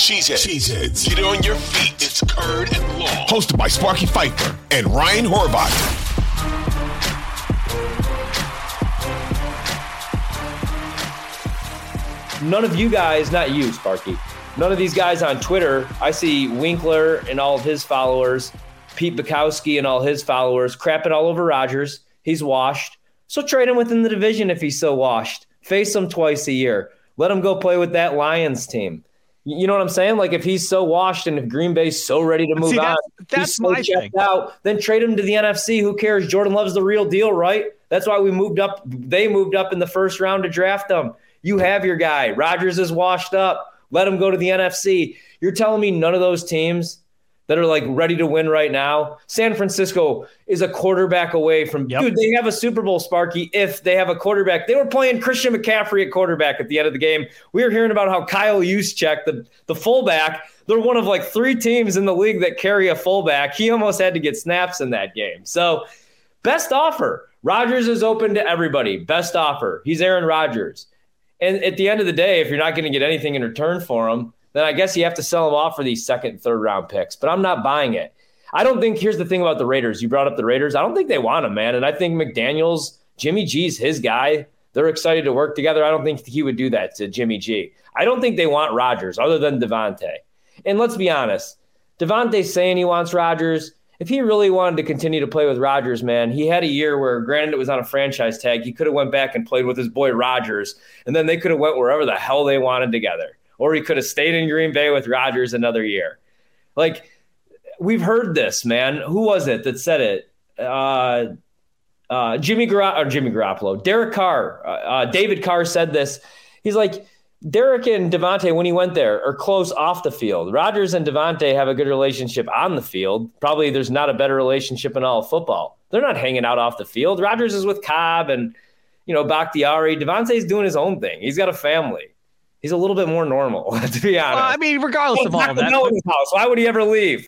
Cheeseheads. Cheeseheads. Get on your feet. It's Curd and Long. Hosted by Sparky Fifer and Ryan Horvat. None of you guys, not you, Sparky, none of these guys on Twitter, I see Winkler and all of his followers, Pete Bukowski and all his followers crapping all over Rodgers. He's washed. So trade him within the division if he's so washed. Face him twice a year. Let him go play with that Lions team. You know what I'm saying? Like if he's so washed and if Green Bay's so ready to move See, on, that's, that's so my thing. out, then trade him to the NFC. Who cares? Jordan Love's the real deal, right? That's why we moved up. They moved up in the first round to draft him. You have your guy. Rodgers is washed up. Let him go to the NFC. You're telling me none of those teams that are like ready to win right now. San Francisco is a quarterback away from Yep. dude. They have a Super Bowl, Sparky. If they have a quarterback, they were playing Christian McCaffrey at quarterback at the end of the game. We were hearing about how Kyle Juszczyk, the the fullback, they're one of like three teams in the league that carry a fullback. He almost had to get snaps in that game. So, best offer. Rodgers is open to everybody. Best offer. He's Aaron Rodgers. And at the end of the day, if you're not going to get anything in return for him, then I guess you have to sell him off for these second, third round picks. But I'm not buying it. I don't think. Here's the thing about the Raiders. You brought up the Raiders. I don't think they want him, man. And I think McDaniels, Jimmy G's his guy. They're excited to work together. I don't think he would do that to Jimmy G. I don't think they want Rodgers other than Davante. And let's be honest, Davante's saying he wants Rodgers. If he really wanted to continue to play with Rodgers, man, he had a year where, granted, it was on a franchise tag. He could have went back and played with his boy Rodgers, and then they could have went wherever the hell they wanted together. Or he could have stayed in Green Bay with Rodgers another year. Like we've heard this, man. Who was it that said it? Uh, uh, Jimmy Gar- or Jimmy Garoppolo, Derek Carr, uh, uh, David Carr said this. He's like, Derek and Davante, when he went there, are close off the field. Rodgers and Davante have a good relationship on the field. Probably there's not a better relationship in all of football. They're not hanging out off the field. Rodgers is with Cobb and, you know, Bakhtiari. Davante's doing his own thing. He's got a family. He's a little bit more normal, to be honest. Well, I mean, regardless of all of that, house. Why would he ever leave?